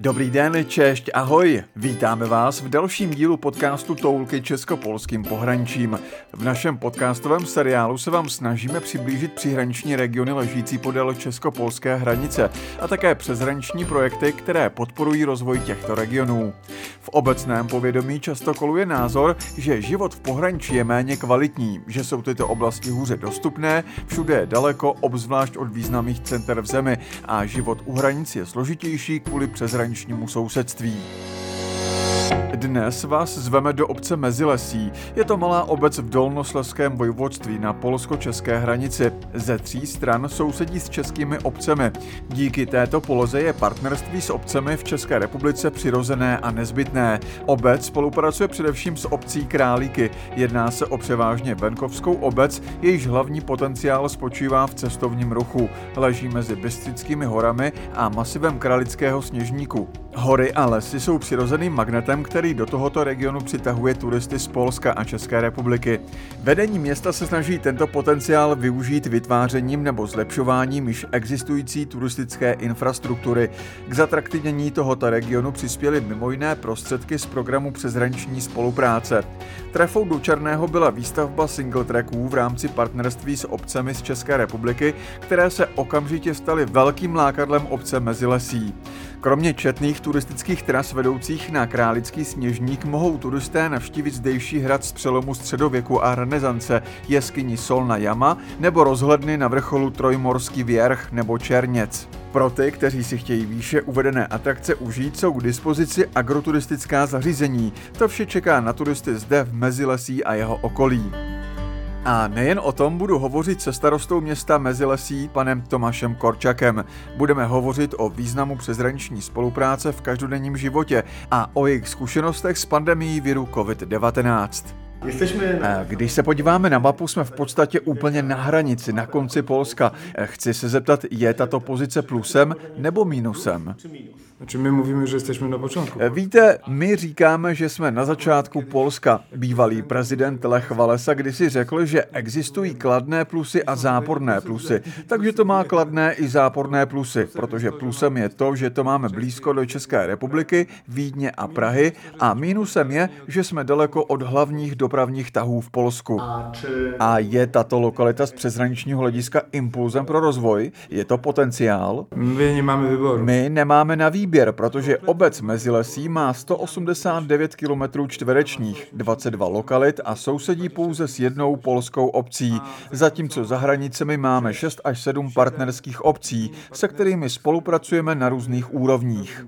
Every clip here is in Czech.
Dobrý den, češť, ahoj! Vítáme vás v dalším dílu podcastu Toulky českopolským pohraničím. V našem podcastovém seriálu se vám snažíme přiblížit přihraniční regiony ležící podél českopolské hranice a také přeshraniční projekty, které podporují rozvoj těchto regionů. V obecném povědomí často koluje názor, že život v pohraničí je méně kvalitní, že jsou tyto oblasti hůře dostupné, všude je daleko, obzvlášť od významných center v zemi a život u hranic je složitější kvůli přeshraničnímu sousedství. Dnes vás zveme do obce Mezilesí. Je to malá obec v Dolnosleském vojvodství na polsko-české hranici. Ze tří stran sousedí s českými obcemi. Díky této poloze je partnerství s obcemi v České republice přirozené a nezbytné. Obec spolupracuje především s obcí Králíky. Jedná se o převážně venkovskou obec, jejíž hlavní potenciál spočívá v cestovním ruchu. Leží mezi Bystrickými horami a masivem Kralického sněžníku. Hory a lesy jsou přirozeným magnetem, který do tohoto regionu přitahuje turisty z Polska a České republiky. Vedení města se snaží tento potenciál využít vytvářením nebo zlepšováním již existující turistické infrastruktury. K zatraktivnění tohoto regionu přispěly mimo jiné prostředky z programu přeshraniční spolupráce. Trefou do Černého byla výstavba single tracků v rámci partnerství s obcemi z České republiky, které se okamžitě staly velkým lákadlem obce Mezilesí. Kromě četných turistických tras vedoucích na Králický sněžník mohou turisté navštívit zdejší hrad z přelomu středověku a renesance, jeskyni Solna Jama nebo rozhledny na vrcholu Trojmorský věrch nebo Černěc. Pro ty, kteří si chtějí výše uvedené atrakce užít, jsou k dispozici agroturistická zařízení. To vše čeká na turisty zde v Mezilesí a jeho okolí. A nejen o tom budu hovořit se starostou města Mezilesí, panem Tomášem Korčakem. Budeme hovořit o významu přeshraniční spolupráce v každodenním životě a o jejich zkušenostech s pandemií viru COVID-19. Když se podíváme na mapu, jsme v podstatě úplně na hranici, na konci Polska. Chci se zeptat, je tato pozice plusem nebo mínusem? Znaczy my mówimy, że jesteśmy na początku. Víte, my říkáme, že jsme na začátku Polska. Bývalý prezident Lech Walesa kdysi řekl, že existují kladné plusy a záporné plusy. Takže to má kladné i záporné plusy, protože plusem je to, že to máme blízko do České republiky, Vídně a Prahy a mínusem je, že jsme daleko od hlavních dopravních tahů v Polsku. A je tato lokalita z přeshraničního hlediska impulzem pro rozvoj? Je to potenciál? My nie mamy wyboru. My nemáme na výběr, protože obec Mezilesí má 189 km čtverečních, 22 lokalit a sousedí pouze s jednou polskou obcí, zatímco za hranicemi máme 6 až 7 partnerských obcí, se kterými spolupracujeme na různých úrovních.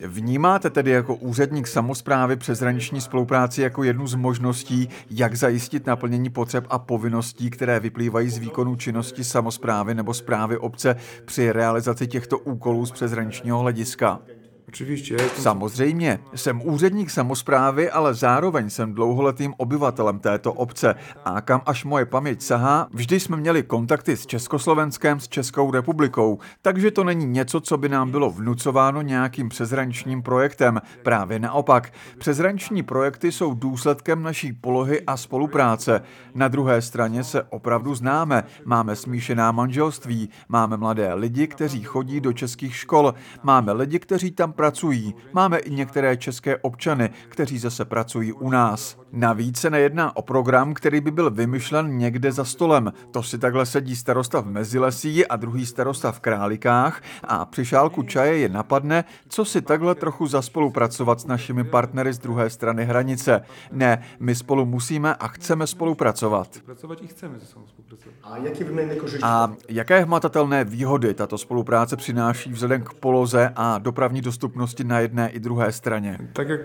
Vnímáte tedy jako úředník samozprávy přeshraniční spolupráci jako jednu z možností, jak zajistit naplnění potřeb a povinností, které vyplývají z výkonu činnosti samozprávy nebo zprávy obce při realizaci těchto úkolů z přeshraničního hlediska? Oczywiście. Samozřejmě, jsem úředník samozprávy, ale zároveň jsem dlouholetým obyvatelem této obce. A kam až moje paměť sahá, vždy jsme měli kontakty s Československem, s Českou republikou, takže to není něco, co by nám bylo vnucováno nějakým přezrančním projektem. Právě naopak, přezranční projekty jsou důsledkem naší polohy a spolupráce. Na druhé straně se opravdu známe, máme smíšená manželství, máme mladé lidi, kteří chodí do českých škol, máme lidi, kteří tam pracují. Máme i některé české občany, kteří zase pracují u nás. Navíc se nejedná o program, který by byl vymyšlen někde za stolem. To si takhle sedí starosta v Mezilesí a druhý starosta v Králikách a při šálku čaje je napadne, co si takhle trochu zaspolupracovat s našimi partnery z druhé strany hranice. Ne, my spolu musíme a chceme spolupracovat. A jaké hmatatelné výhody tato spolupráce přináší vzhledem k poloze a dopravní dostupnosti na jedné i druhé straně? Tak jak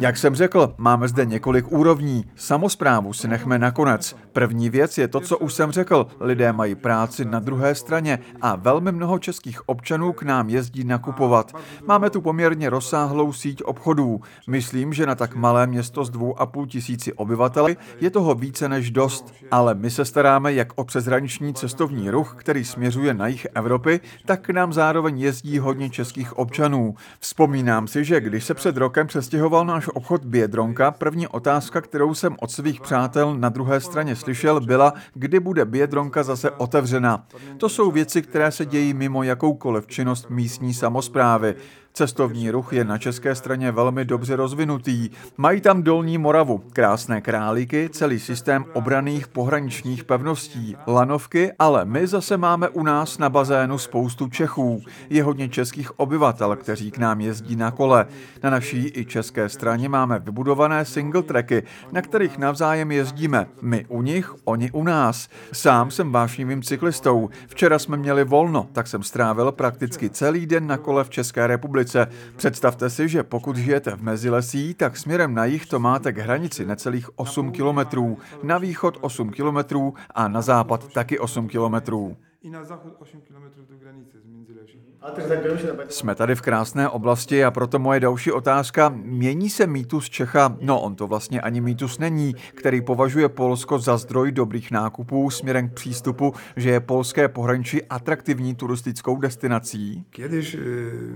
Jak jsem řekl, máme zde několik úrovní. Samozprávu si nechme nakonec. První věc je to, co už jsem řekl. Lidé mají práci na druhé straně a velmi mnoho českých občanů k nám jezdí nakupovat. Máme tu poměrně rozsáhlou síť obchodů. Myslím, že na tak malé město s dvou a půl tisíci obyvateli je toho více než dost. Ale my se staráme jak o přeshraniční cestovní ruch, který směřuje na jih Evropy, tak k nám zároveň jezdí hodně českých občanů. Vzpomínám si, že když se před rokem přestěhoval náš obchod Biedronka, první otázka, kterou jsem od svých přátel na druhé straně slyšel, byla, kdy bude Biedronka zase otevřena. To jsou věci, které se dějí mimo jakoukoliv činnost místní samozprávy. Cestovní ruch je na české straně velmi dobře rozvinutý. Mají tam Dolní Moravu, krásné králíky, celý systém obraných pohraničních pevností, lanovky, ale my zase máme u nás na bazénu spoustu Čechů. Je hodně českých obyvatel, kteří k nám jezdí na kole. Na naší i české straně máme vybudované single tracky, na kterých navzájem jezdíme. My u nich, oni u nás. Sám jsem vášnivým cyklistou. Včera jsme měli volno, tak jsem strávil prakticky celý den na kole v České republice. Představte si, že pokud žijete v Mezilesí, tak směrem na jih to máte k hranici necelých 8 kilometrů, na východ 8 kilometrů a na západ taky 8 kilometrů. I na zachód 8 km do granicy z Międzylesia. Jsme tady v krásné oblasti a proto moje další otázka. Mění se mýtus Čecha, no on to vlastně ani mýtus není, který považuje Polsko za zdroj dobrých nákupů směrem k přístupu, že je polské pohraničí atraktivní turistickou destinací? Kiedyś y,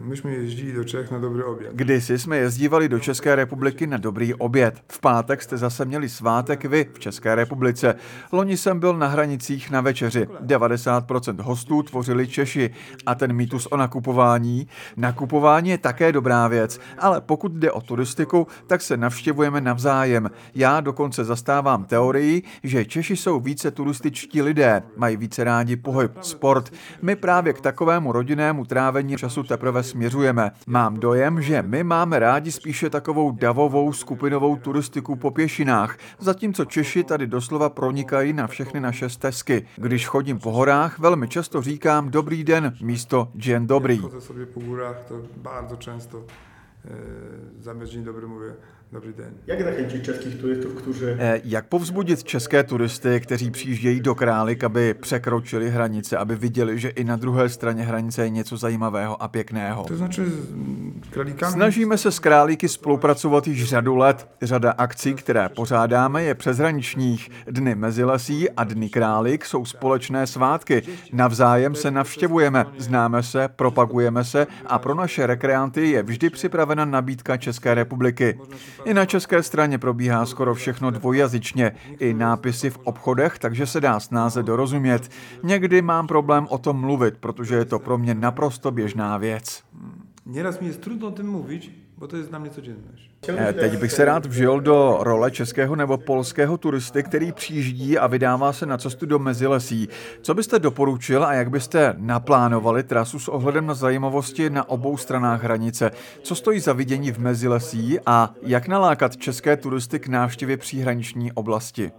myśmy jeździli do Czech na dobry obiad. Kdysi jsme jezdívali do České republiky na dobrý oběd. V pátek jste zase měli svátek vy v České republice. Loni jsem byl na hranicích na večeři. 90% hostů tvořili Češi a ten mýtus o nakupování. Nakupování je také dobrá věc, ale pokud jde o turistiku, tak se navštěvujeme navzájem. Já dokonce zastávám teorii, že Češi jsou více turističtí lidé, mají více rádi pohyb, sport. My právě k takovému rodinnému trávení času teprve směřujeme. Mám dojem, že my máme rádi spíše takovou davovou skupinovou turistiku po pěšinách, zatímco Češi tady doslova pronikají na všechny naše stezky. Když chodím po horách, velmi často říkám dobrý den místo dzień dobrý. Chodzę sobie po to bardzo e, zamiast dzień dobry mówię dobry dzień. Jak zachęcić českých turistów, którzy Eh, Jak povzbudit české turisty, kteří přijíždějí do Králik, aby překročili hranice, aby viděli, že i na druhé straně hranice je něco zajímavého a pěkného? To znaczy z m, kralikami... Snažíme se s Králíky spolupracovat již řadu let. Řada akcí, které pořádáme, je přeshraničních. Dny Mezilesí a Dny Králik jsou společné svátky. Navzájem se navštěvujeme, známe se, propagujeme se a pro naše rekreanty je vždy připravena nabídka České republiky. I na české straně probíhá skoro všechno dvojjazyčně, i nápisy v obchodech, takže se dá snáze dorozumět. Někdy mám problém o tom mluvit, protože je to pro mě naprosto běžná věc. Nieraz mi jest trudno o tym mówić, bo to jest dla mnie codzienność. Eh, Teď bych se rád vžil do role českého nebo polského turisty, který přijíždí a vydává se na cestu do Mezilesí. Co byste doporučil a jak byste naplánovali trasu s ohledem na zajímavosti na obou stranách hranice? Co stojí za vidění v Mezilesí a jak nalákat české turisty k návštěvě příhraniční oblasti?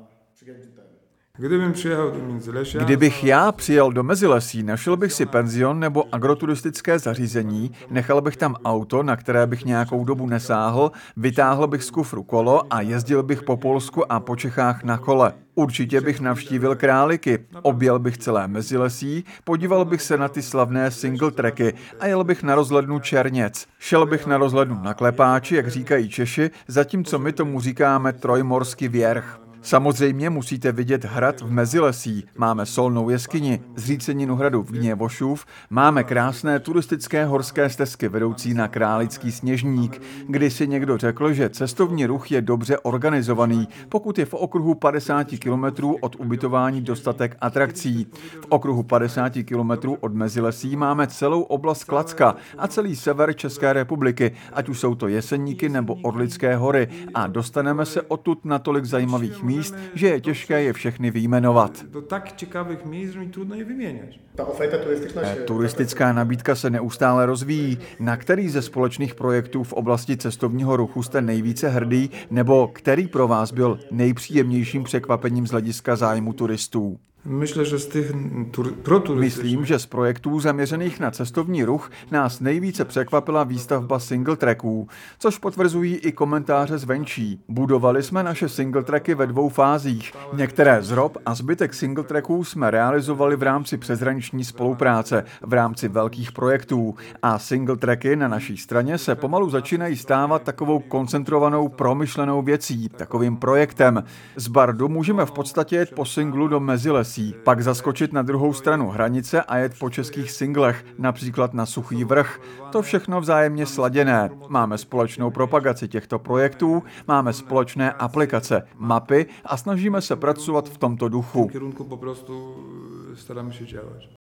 Kdybych já přijel do Mezilesí, našel bych si penzion nebo agroturistické zařízení, nechal bych tam auto, na které bych nějakou dobu nesáhl, vytáhl bych z kufru kolo a jezdil bych po Polsku a po Čechách na kole. Určitě bych navštívil Králiky, objel bych celé Mezilesí, podíval bych se na ty slavné single tracky a jel bych na rozhlednu Černěc. Šel bych na rozhlednu na Klepáči, jak říkají Češi, zatímco my tomu říkáme Trojmorský věrch. Samozřejmě musíte vidět hrad v Mezilesí, máme solnou jeskyni, zříceninu hradu v Gněvošův, máme krásné turistické horské stezky vedoucí na Králický sněžník, kdy si někdo řekl, že cestovní ruch je dobře organizovaný, pokud je v okruhu 50 km od ubytování dostatek atrakcí. V okruhu 50 km od Mezilesí máme celou oblast Klacka a celý sever České republiky, ať už jsou to Jeseníky nebo Orlické hory. A dostaneme se odtud na tolik zajímavých míst, že je těžké je všechny vyjmenovat. Do tak ciekawych miejsc, że mi trudno je ta oferta turystyczna się... Turistická nabídka se neustále rozvíjí. Na který ze společných projektů v oblasti cestovního ruchu jste nejvíce hrdý, nebo který pro vás byl nejpříjemnějším překvapením z hlediska zájmu turistů? Myślę, że z tych tur. Myslím, že z projektů zaměřených na cestovní ruch nás nejvíce překvapila výstavba single tracků, což potvrzují i komentáře zvenčí. Budovali jsme naše single tracky ve dvou fázích. Některé z rob a zbytek single tracků jsme realizovali v rámci přeshraniční spolupráce, v rámci velkých projektů. A single tracky na naší straně se pomalu začínají stávat takovou koncentrovanou, promyšlenou věcí, takovým projektem. Z Bardu můžeme v podstatě jet po singlu do Mezilesí, pak zaskočit na druhou stranu hranice a jet po českých singlech, například na Suchý vrch. To všechno vzájemně sladěné. Máme společnou propagaci těchto projektů, máme společné aplikace, mapy a snažíme se pracovat v tomto duchu.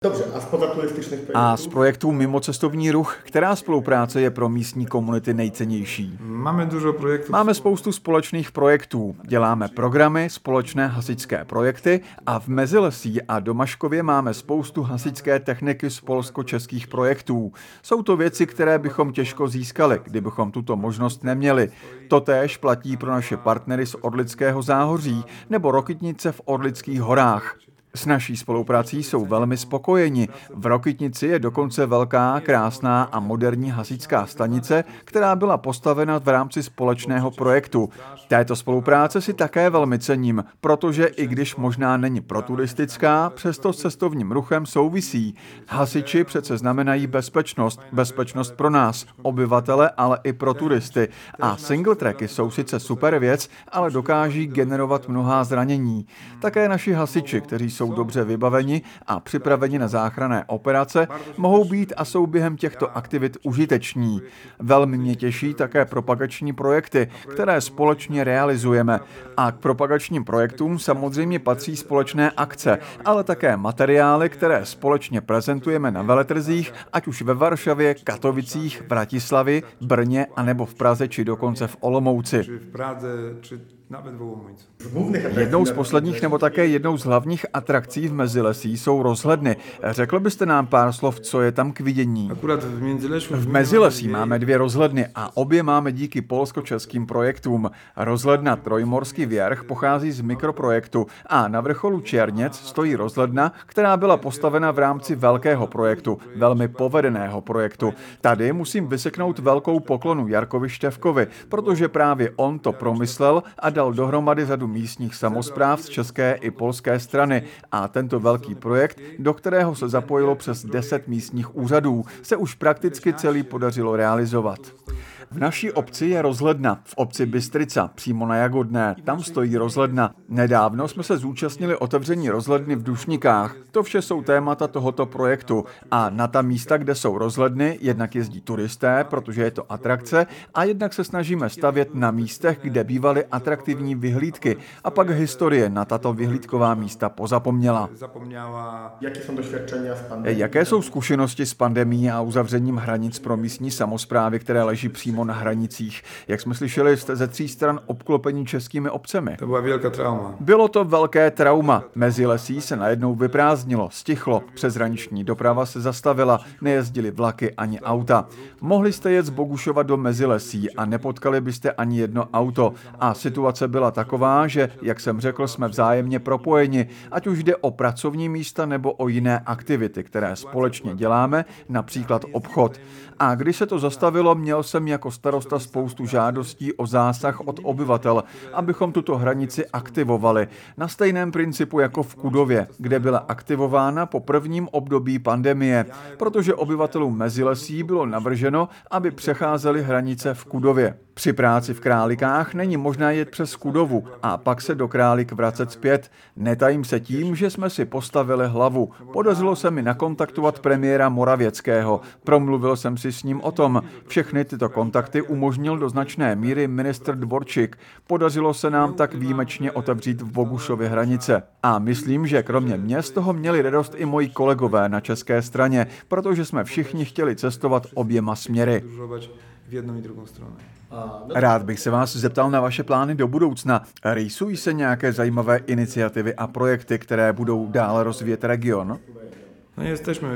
Dobře, a turystycznych projektów? A z projektů mimo cestovní ruch, která spolupráce je pro místní komunity nejcennější? Mamy dużo projektów. Máme spoustu společných projektů. Děláme programy, společné hasičské projekty a v Mezilesí a Domaškově máme spoustu hasičské techniky z polsko-českých projektů. Jsou to věci, které bychom těžko získali, kdybychom tuto možnost neměli. Totéž platí pro naše partnery z Orlického záhoří nebo Rokitnice v Orlických horách. S naší spoluprací jsou velmi spokojeni. V Rokitnici je dokonce velká, krásná a moderní hasičská stanice, která byla postavena v rámci společného projektu. Této spolupráce si také velmi cením, protože i když možná není proturistická, přesto s cestovním ruchem souvisí. Hasiči přece znamenají bezpečnost, bezpečnost pro nás, obyvatele, ale i pro turisty. A single tracky jsou sice super věc, ale dokáží generovat mnohá zranění. Také naši hasiči, kteří jsou jsou dobře vybaveni a připraveni na záchranné operace, mohou být a jsou během těchto aktivit užiteční. Velmi mě těší také propagační projekty, které společně realizujeme. A k propagačním projektům samozřejmě patří společné akce, ale také materiály, které společně prezentujeme na veletrzích, ať už ve Varšavě, Katovicích, Bratislavi, Brně, anebo v Praze či dokonce v Olomouci. Jednou z posledních nebo také jednou z hlavních atrakcí v Mezilesí jsou rozhledny. Řekl byste nám pár slov, co je tam k vidění? V Mezilesí máme dvě rozhledny a obě máme díky polsko-českým projektům. Rozhledna Trojmorský věrch pochází z mikroprojektu a na vrcholu Černěc stojí rozhledna, která byla postavena v rámci velkého projektu, velmi povedeného projektu. Tady musím vyseknout velkou poklonu Jarkovi Števkovi, protože právě on to promyslel a dal dohromady řadu místních samozpráv z české i polské strany a tento velký projekt, do kterého se zapojilo přes 10 místních úřadů, se už prakticky celý podařilo realizovat. V naší obci je rozhledna, v obci Bystrica, přímo na Jagodné. Tam stojí rozhledna. Nedávno jsme se zúčastnili otevření rozhledny v Dušnikách. To vše jsou témata tohoto projektu. A na ta místa, kde jsou rozhledny, jednak jezdí turisté, protože je to atrakce, a jednak se snažíme stavět na místech, kde bývaly atraktivní vyhlídky. A pak historie na tato vyhlídková místa pozapomněla. Jaké jsou zkušenosti s pandemí a uzavřením hranic pro místní samozprávy, které leží přímo na hranicích? Jak jsme slyšeli, jste ze tří stran obklopení českými obcemi. To była wielka trauma. Bylo to velké trauma. Mezi lesí se najednou vyprázdnilo, stichlo, přeshraniční doprava se zastavila, nejezdily vlaky ani auta. Mohli jste jet z Bogušova do Mezilesí a nepotkali byste ani jedno auto. A situace byla taková, že, jak jsem řekl, jsme vzájemně propojeni, ať už jde o pracovní místa nebo o jiné aktivity, které společně děláme, například obchod. A když se to zastavilo, měl jsem jako starosta spoustu žádostí o zásah od obyvatel, abychom tuto hranici aktivovali. Na stejném principu jako v Kudově, kde byla aktivována po prvním období pandemie, protože obyvatelům Mezilesí bylo navrženo, aby přecházeli hranice v Kudově. Při práci v Králikách není možné jet přes Kudovu a pak se do Králik vracet zpět. Netajím se tím, že jsme si postavili hlavu. Podařilo se mi nakontaktovat premiéra Moravěckého. Promluvil jsem si s ním o tom. Všechny tyto kontakty umožnil do značné míry ministr Dvorčik. Podařilo se nám tak výjimečně otevřít v Bogušově hranice. A myslím, že kromě mě z toho měli radost i moji kolegové na české straně, protože jsme všichni chtěli cestovat oběma směry. W jedną i drugą stronę. A, no, Rád bych se vás zeptal na vaše plány do budoucna. Rýsují se nějaké zajímavé iniciativy a projekty, které budou dále rozvíjet region? No jesteśmy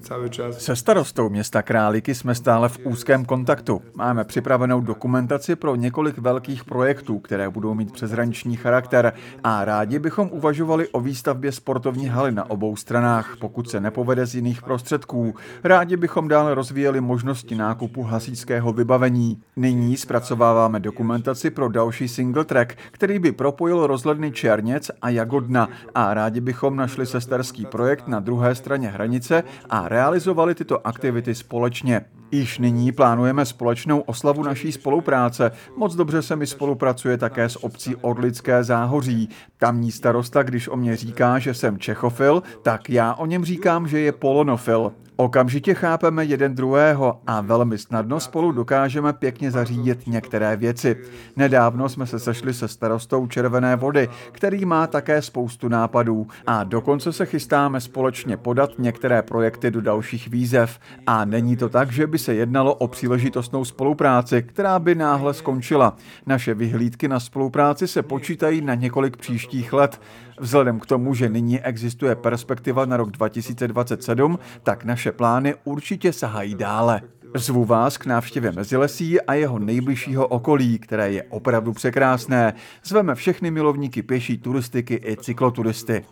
cały czas... Se starostou města Králíky jsme stále v úzkém kontaktu. Máme připravenou dokumentaci pro několik velkých projektů, které budou mít přeshraniční charakter a rádi bychom uvažovali o výstavbě sportovní haly na obou stranách, pokud se nepovede z jiných prostředků. Rádi bychom dále rozvíjeli možnosti nákupu hasičského vybavení. Nyní zpracováváme dokumentaci pro další single track, který by propojil rozhledny Černěc a Jagodna a rádi bychom našli sesterský projekt na druhé straně hranice a realizovali tyto aktivity společně. Již nyní plánujeme společnou oslavu naší spolupráce. Moc dobře se mi spolupracuje také s obcí Orlické záhoří. Tamní starosta, když o mě říká, že jsem čechofil, tak já o něm říkám, že je polonofil. Okamžitě chápeme jeden druhého a velmi snadno spolu dokážeme pěkně zařídit některé věci. Nedávno jsme se sešli se starostou Červené vody, který má také spoustu nápadů a dokonce se chystáme společně podat některé projekty do dalších výzev. A není to tak, že by se jednalo o příležitostnou spolupráci, která by náhle skončila. Naše vyhlídky na spolupráci se počítají na několik příštích let. Vzhledem k tomu, že nyní existuje perspektiva na rok 2027, tak naše plány určitě sahají dále. Zvu vás k návštěvě Mezilesí a jeho nejbližšího okolí, které je opravdu překrásné. Zveme všechny milovníky pěší turistiky i cykloturisty.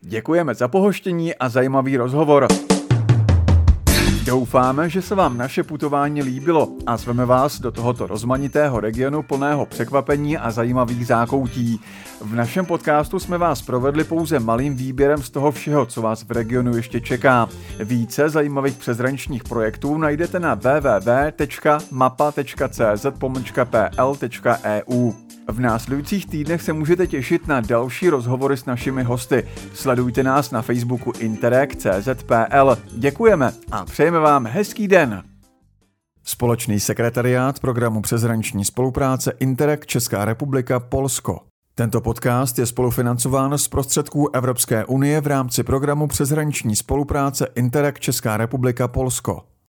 Děkujeme za pohoštění a zajímavý rozhovor. Doufáme, že se vám naše putování líbilo a zveme vás do tohoto rozmanitého regionu plného překvapení a zajímavých zákoutí. V našem podcastu jsme vás provedli pouze malým výběrem z toho všeho, co vás v regionu ještě čeká. Více zajímavých přezrančních projektů najdete na www.mapa.cz.pl.eu. V následujících týdnech se můžete těšit na další rozhovory s našimi hosty. Sledujte nás na Facebooku Interek.cz.pl. Děkujeme a přejeme vám hezký den. Společný sekretariát programu přezranční spolupráce Interek Česká republika Polsko. Tento podcast je spolufinancován z prostředků Evropské unie v rámci programu přeshraniční spolupráce Interek Česká republika Polsko.